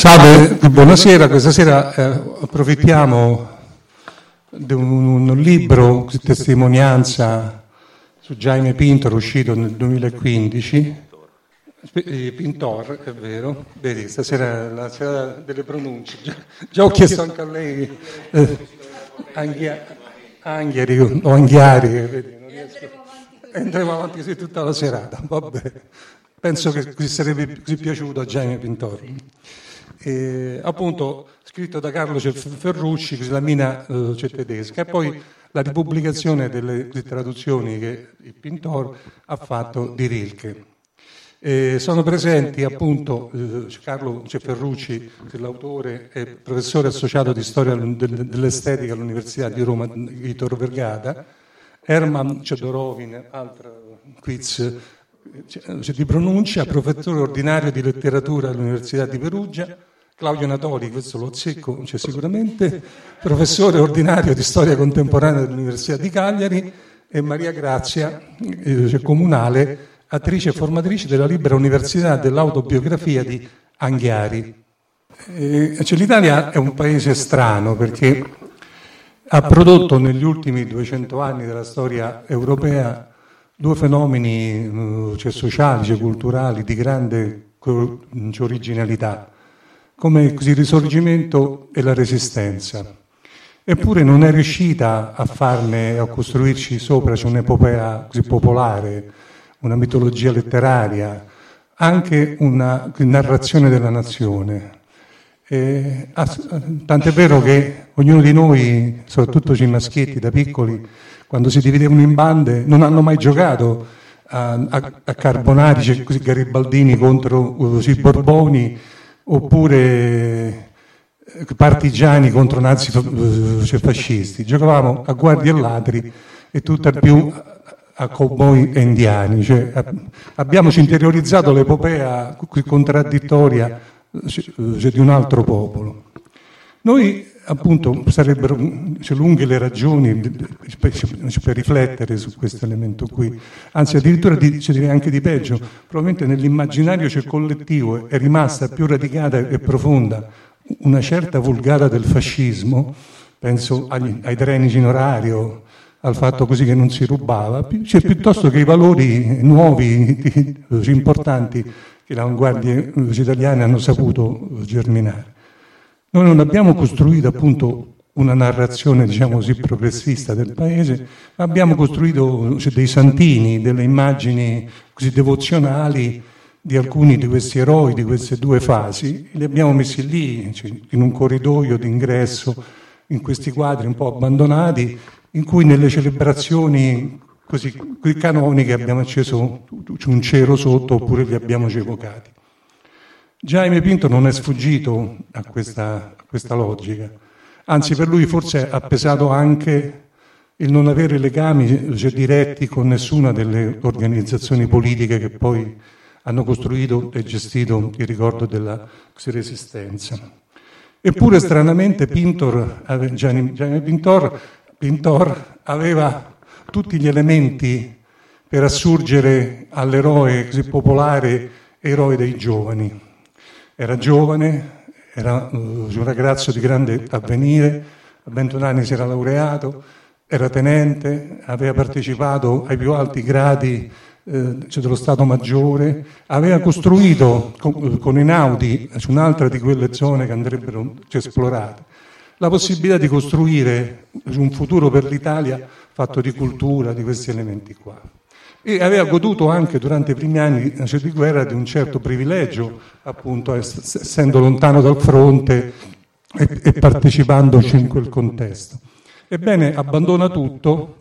Salve, buonasera. Questa sera eh, approfittiamo di un, un libro, testimonianza su Jaime Pintor, uscito nel 2015. Eh, Pintor, è vero. Vedi, stasera è la sera delle pronunce. Già, già ho chiesto anche a lei eh, Anghiari o Anghiari. Vedi, non riesco. Andremo avanti così tutta la serata. Vabbè. Penso che così sarebbe così piaciuto a Jaime Pintor eh, appunto scritto da Carlo Ferrucci, la mina eh, tedesca, e poi la ripubblicazione delle, delle traduzioni che il Pintor ha fatto di Rilke. Eh, sono presenti appunto eh, Carlo Ceferrucci, l'autore e professore associato di storia dell'estetica all'Università di Roma, Vitor Vergata, Herman Cedorovin, altro quiz cioè, di pronuncia, professore ordinario di letteratura all'Università di Perugia, Claudio Natoli, questo lo zecco cioè sicuramente, professore ordinario di storia contemporanea dell'Università di Cagliari e Maria Grazia, eh, cioè comunale, attrice e formatrice della Libera Università dell'autobiografia di Anghiari. Eh, cioè, L'Italia è un paese strano perché ha prodotto negli ultimi 200 anni della storia europea due fenomeni eh, cioè, sociali, cioè, culturali di grande originalità come il risorgimento e la resistenza. Eppure non è riuscita a farne, a costruirci sopra un'epopea così popolare, una mitologia letteraria, anche una narrazione della nazione. E, tant'è vero che ognuno di noi, soprattutto i maschietti da piccoli, quando si dividevano in bande, non hanno mai giocato a, a, a Carbonari, cioè così Garibaldini contro i Borboni, oppure eh, partigiani contro nazi eh, cioè fascisti. Giocavamo a guardie e ladri e tutt'al più a cowboy e indiani. Cioè, abbiamo interiorizzato l'epopea contraddittoria cioè, di un altro popolo. Noi appunto sarebbero cioè, lunghe le ragioni per riflettere su questo elemento qui, anzi addirittura di, cioè, anche di peggio, probabilmente nell'immaginario cioè, collettivo è rimasta più radicata e profonda una certa vulgata del fascismo, penso agli, ai treni in orario, al fatto così che non si rubava, cioè, piuttosto che i valori nuovi, importanti che le avanguardie italiane hanno saputo germinare. Noi non abbiamo costruito appunto una narrazione, diciamo così, progressista del paese, abbiamo costruito cioè, dei santini, delle immagini così devozionali di alcuni di questi eroi di queste due fasi, li abbiamo messi lì, cioè, in un corridoio d'ingresso, in questi quadri un po' abbandonati, in cui nelle celebrazioni così canoniche abbiamo acceso un cero sotto oppure li abbiamo evocati. Jaime Pinto non è sfuggito a questa, a questa logica, anzi per lui forse ha pesato anche il non avere legami cioè, diretti con nessuna delle organizzazioni politiche che poi hanno costruito e gestito il ricordo della resistenza. Eppure stranamente Pintor, Jaime Pintor, Pintor aveva tutti gli elementi per assurgere all'eroe così popolare, eroe dei giovani. Era giovane, era uh, un ragazzo di grande avvenire, a 21 anni si era laureato, era tenente, aveva partecipato ai più alti gradi eh, cioè dello Stato Maggiore, aveva costruito con, con Einaudi, su un'altra di quelle zone che andrebbero cioè, esplorate, la possibilità di costruire un futuro per l'Italia fatto di cultura, di questi elementi qua e aveva goduto anche durante i primi anni di guerra di un certo privilegio, appunto essendo lontano dal fronte e, e partecipandoci in quel contesto. Ebbene, abbandona tutto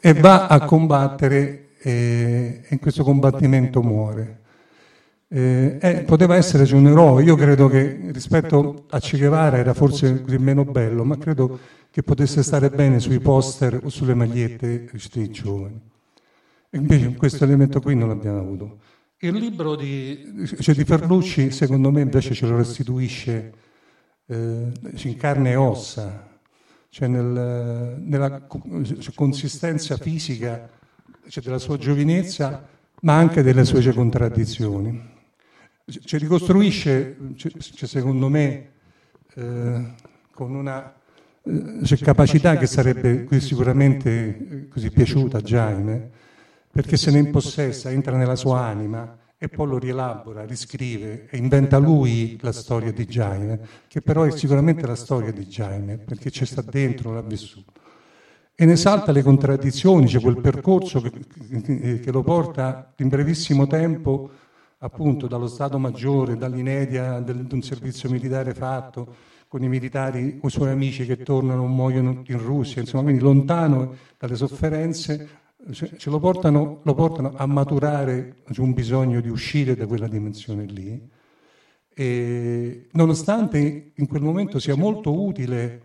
e va a combattere e in questo combattimento muore. Eh, eh, poteva essere un eroe, io credo che rispetto a Che Guevara era forse meno bello, ma credo che potesse stare bene sui poster o sulle magliette dei giovani. E invece questo elemento qui non l'abbiamo avuto. Il libro di, cioè di Ferlucci, secondo me, invece ce lo restituisce eh, in carne e ossa, cioè nel, nella cioè consistenza fisica cioè della sua giovinezza, ma anche delle sue contraddizioni. Ci ricostruisce, secondo me, eh, con una cioè, capacità che sarebbe sicuramente così piaciuta a Jaime, perché se ne impossessa, entra nella sua anima e poi lo rielabora, riscrive e inventa lui la storia di Jaime, che però è sicuramente la storia di Jaime, perché ci sta dentro, l'ha vissuto. E ne salta le contraddizioni, c'è quel percorso che, che lo porta in brevissimo tempo appunto dallo Stato Maggiore, dall'inedia di un servizio militare fatto, con i militari, con i suoi amici che tornano, muoiono in Russia, insomma, quindi lontano dalle sofferenze, ce lo portano, lo portano a maturare un bisogno di uscire da quella dimensione lì. E, nonostante in quel momento sia molto utile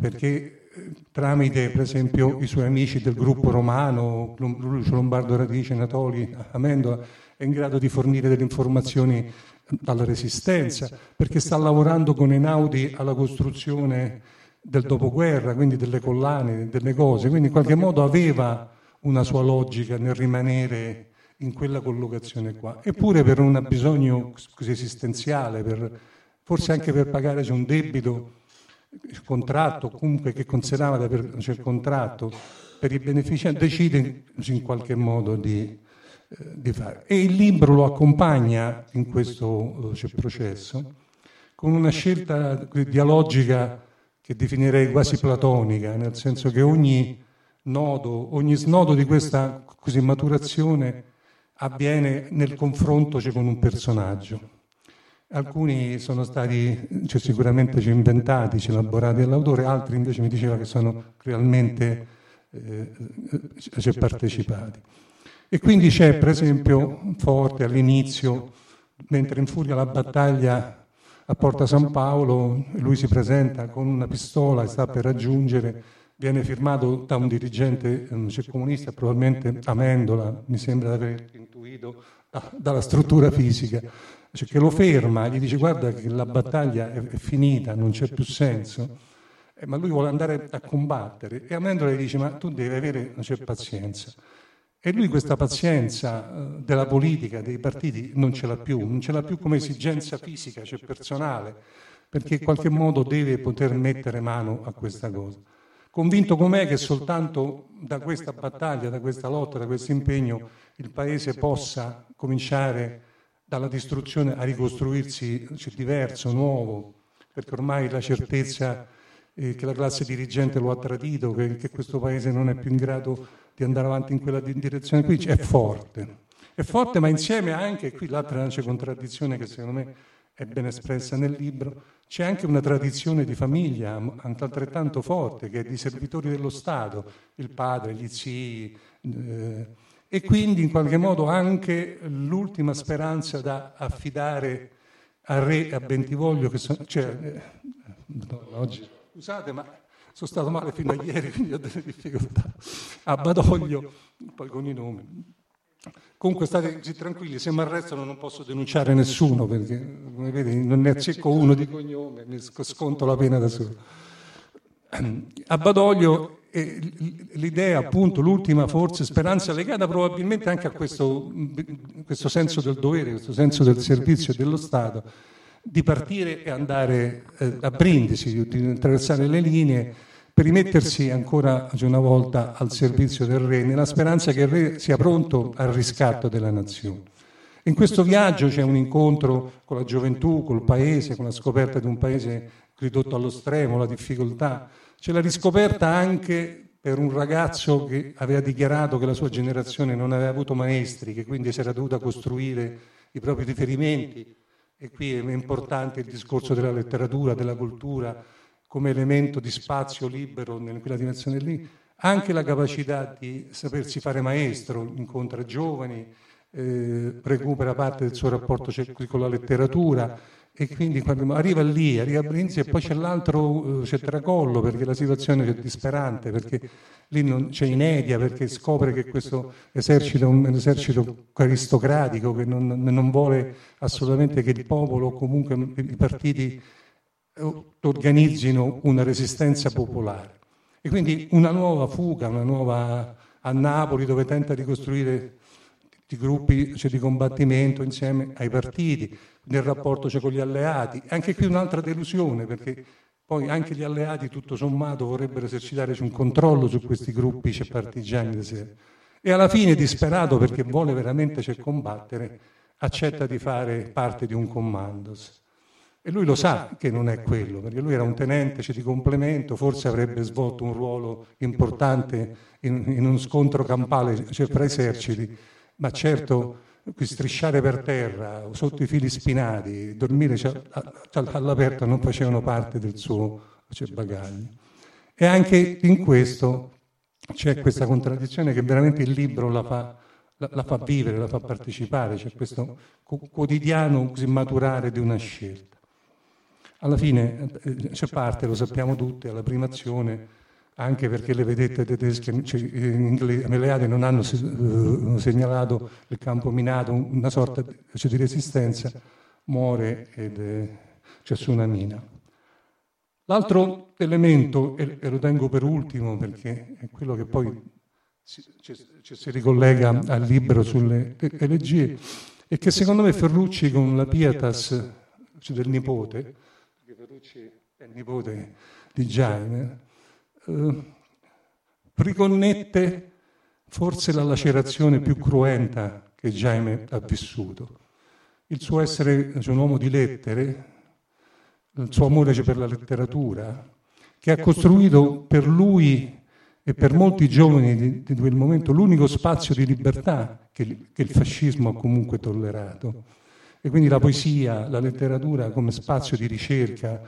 perché eh, tramite per esempio i suoi amici del gruppo romano, Lucio Lombardo Radice, Natoli, Amendola, è in grado di fornire delle informazioni dalla resistenza, perché sta lavorando con Einaudi alla costruzione del dopoguerra, quindi delle collane, delle cose, quindi in qualche modo aveva una sua logica nel rimanere in quella collocazione qua, eppure per un bisogno così esistenziale, per, forse anche per pagare un debito, il contratto comunque che considerava di aver c'è il contratto per i beneficiari, decide in qualche modo di, di fare. E il libro lo accompagna in questo cioè, processo con una scelta dialogica che definirei quasi platonica, nel senso che ogni nodo, ogni snodo di questa così, maturazione avviene nel confronto cioè, con un personaggio. Alcuni sono stati cioè, sicuramente cioè, inventati, elaborati dall'autore, altri invece mi diceva che sono realmente eh, cioè, partecipati. E quindi c'è, per esempio, forte all'inizio, mentre infuria la battaglia a Porta San Paolo, lui si presenta con una pistola e sta per raggiungere, viene firmato da un dirigente comunista, probabilmente Amendola, mi sembra di aver intuito da, dalla struttura fisica, cioè che lo ferma, gli dice guarda che la battaglia è, finita, non c'è più senso, eh, ma lui vuole andare a combattere e Amendola gli dice ma tu devi avere, pazienza. E lui questa pazienza eh, della politica, dei partiti, non ce l'ha più, non ce l'ha più come esigenza fisica, cioè personale, perché in qualche modo deve poter mettere mano a questa cosa. Convinto com'è che soltanto da questa battaglia, da questa lotta, da questo impegno, il Paese possa cominciare dalla distruzione a ricostruirsi cioè, diverso, nuovo, perché ormai la certezza eh, che la classe dirigente lo ha tradito, che, che questo Paese non è più in grado di andare avanti in quella direzione qui, è forte. È forte, ma insieme anche, qui l'altra c'è contraddizione che secondo me è ben espressa nel libro, c'è anche una tradizione di famiglia altrettanto forte, che è di servitori dello Stato, il padre, gli zii, eh, e quindi in qualche modo anche l'ultima speranza da affidare a Re a Bentivoglio, che sono, cioè, eh, oggi, scusate, ma sono stato male fino a ieri, quindi ho delle difficoltà. A Badoglio, poi con i nomi. Comunque state così tranquilli, se mi arrestano non posso denunciare nessuno, perché come vedi non ne azzecco uno di cognome, mi sconto la pena da solo. A Badoglio l'idea, appunto, l'ultima forse speranza legata probabilmente anche a questo, questo senso del dovere, questo senso del servizio e dello Stato, di partire e andare eh, a Brindisi, di attraversare le linee per rimettersi ancora una volta al servizio del re, nella speranza che il re sia pronto al riscatto della nazione. In questo viaggio c'è un incontro con la gioventù, col paese, con la scoperta di un paese ridotto allo stremo, la difficoltà. C'è la riscoperta anche per un ragazzo che aveva dichiarato che la sua generazione non aveva avuto maestri, che quindi si era dovuta costruire i propri riferimenti, e qui è importante il discorso della letteratura, della cultura come elemento di spazio libero in quella dimensione lì, anche la capacità di sapersi fare maestro, incontra giovani, eh, recupera parte del suo rapporto con la letteratura e quindi quando arriva lì, arriva a Brindisi e poi c'è l'altro, eh, c'è tracollo perché la situazione è disperante, perché lì non, c'è inedia, perché scopre che questo esercito è un esercito aristocratico che non, non vuole assolutamente che il popolo o comunque i partiti eh, organizzino una resistenza popolare. E quindi una nuova fuga, una nuova a Napoli dove tenta di costruire di gruppi cioè, di combattimento insieme ai partiti, nel rapporto cioè, con gli alleati. Anche qui un'altra delusione, perché poi anche gli alleati, tutto sommato, vorrebbero esercitare un controllo su questi gruppi cioè, partigiani. E alla fine, disperato perché vuole veramente cioè, combattere, accetta di fare parte di un commandos. E lui lo sa che non è quello, perché lui era un tenente cioè, di complemento, forse avrebbe svolto un ruolo importante in, in uno scontro campale cioè, fra eserciti, ma certo strisciare per terra, sotto i fili spinati, dormire cioè, all'aperto non facevano parte del suo cioè, bagaglio. E anche in questo c'è questa contraddizione che veramente il libro la fa, la, la fa vivere, la fa partecipare, c'è questo quotidiano così maturare di una scelta. Alla fine eh, c'è parte, lo sappiamo tutti, alla prima azione, anche perché le vedette tedesche cioè, alleate non hanno uh, segnalato il campo minato, una sorta cioè, di resistenza, muore ed su una mina. L'altro elemento, e, lo tengo per ultimo perché è quello che poi ci, ci si ricollega al libro sulle elegie, è che secondo me Ferrucci con la Pietas cioè del nipote, Ferrucci è il nipote di Jaime, eh, riconnette forse la lacerazione più cruenta che Jaime ha vissuto. Il suo essere cioè, un uomo di lettere, il suo amore per la letteratura, che ha costruito per lui e per molti giovani di, di quel momento l'unico spazio di libertà che, che il fascismo ha comunque tollerato. E quindi la poesia, la letteratura come spazio di ricerca,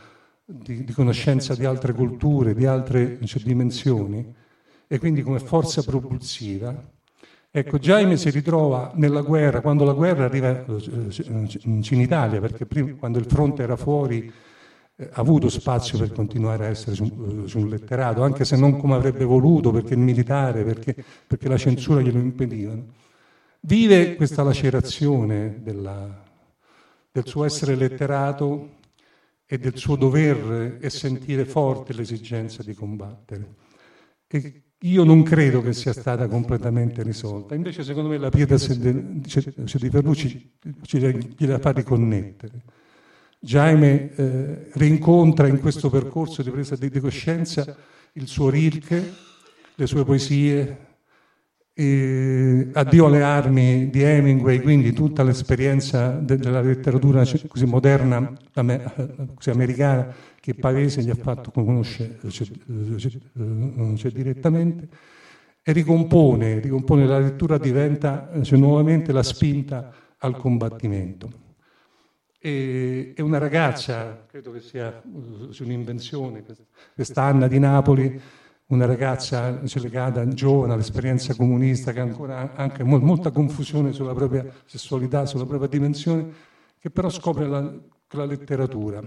di, di conoscenza di altre culture, di altre cioè, dimensioni, e quindi come forza propulsiva. Ecco, Jaime si ritrova nella guerra, quando la guerra arriva eh, in Italia, perché prima, quando il fronte era fuori, eh, ha avuto spazio per continuare a essere su, su, un letterato, anche se non come avrebbe voluto, perché il militare, perché, perché la censura glielo impedivano. Vive questa lacerazione della, del suo essere letterato e del suo dover e sentire forte l'esigenza di combattere. E io non credo che sia stata completamente risolta, invece secondo me la pietà di Ferrucci gliela fa riconnettere. Jaime eh, rincontra in questo percorso di presa di coscienza il suo Rilke, le sue poesie, e Addio alle armi di Hemingway, quindi tutta l'esperienza della letteratura così moderna, così americana, che Pavese gli ha fatto conoscere cioè, cioè, direttamente, e ricompone, ricompone, la lettura diventa cioè, nuovamente la spinta al combattimento. E, è una ragazza, credo che sia un'invenzione, questa Anna di Napoli, una ragazza legata giovane all'esperienza comunista che ha ancora anche molta confusione sulla propria sessualità, sulla propria dimensione, che però scopre la, la letteratura.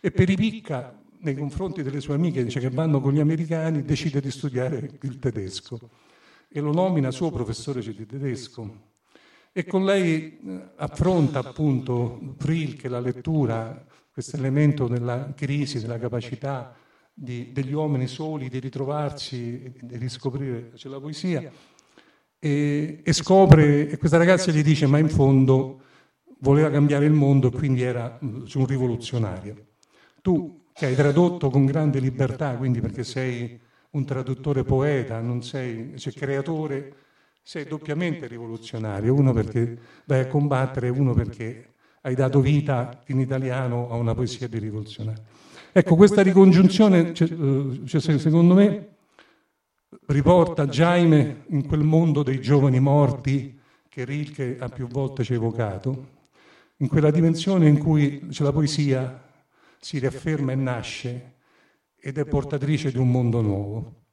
E per ripicca nei confronti delle sue amiche, dice che vanno con gli americani, decide di studiare il tedesco e lo nomina suo professore di tedesco. E con lei eh, affronta appunto Rilke, la lettura, questo elemento della crisi, della capacità di, degli uomini soli di ritrovarsi e di riscoprire c'è la poesia e, e, scopre, e questa ragazza gli dice ma in fondo voleva cambiare il mondo quindi era un rivoluzionario. Tu che hai tradotto con grande libertà, quindi perché sei un traduttore poeta, non sei cioè, creatore, sei doppiamente rivoluzionario, uno perché vai a combattere, uno perché hai dato vita in italiano a una poesia di rivoluzionario. Ecco, questa ricongiunzione, cioè, secondo me, riporta Jaime in quel mondo dei giovani morti che Rilke ha più volte ci evocato, in quella dimensione in cui la poesia si riafferma e nasce ed è portatrice di un mondo nuovo.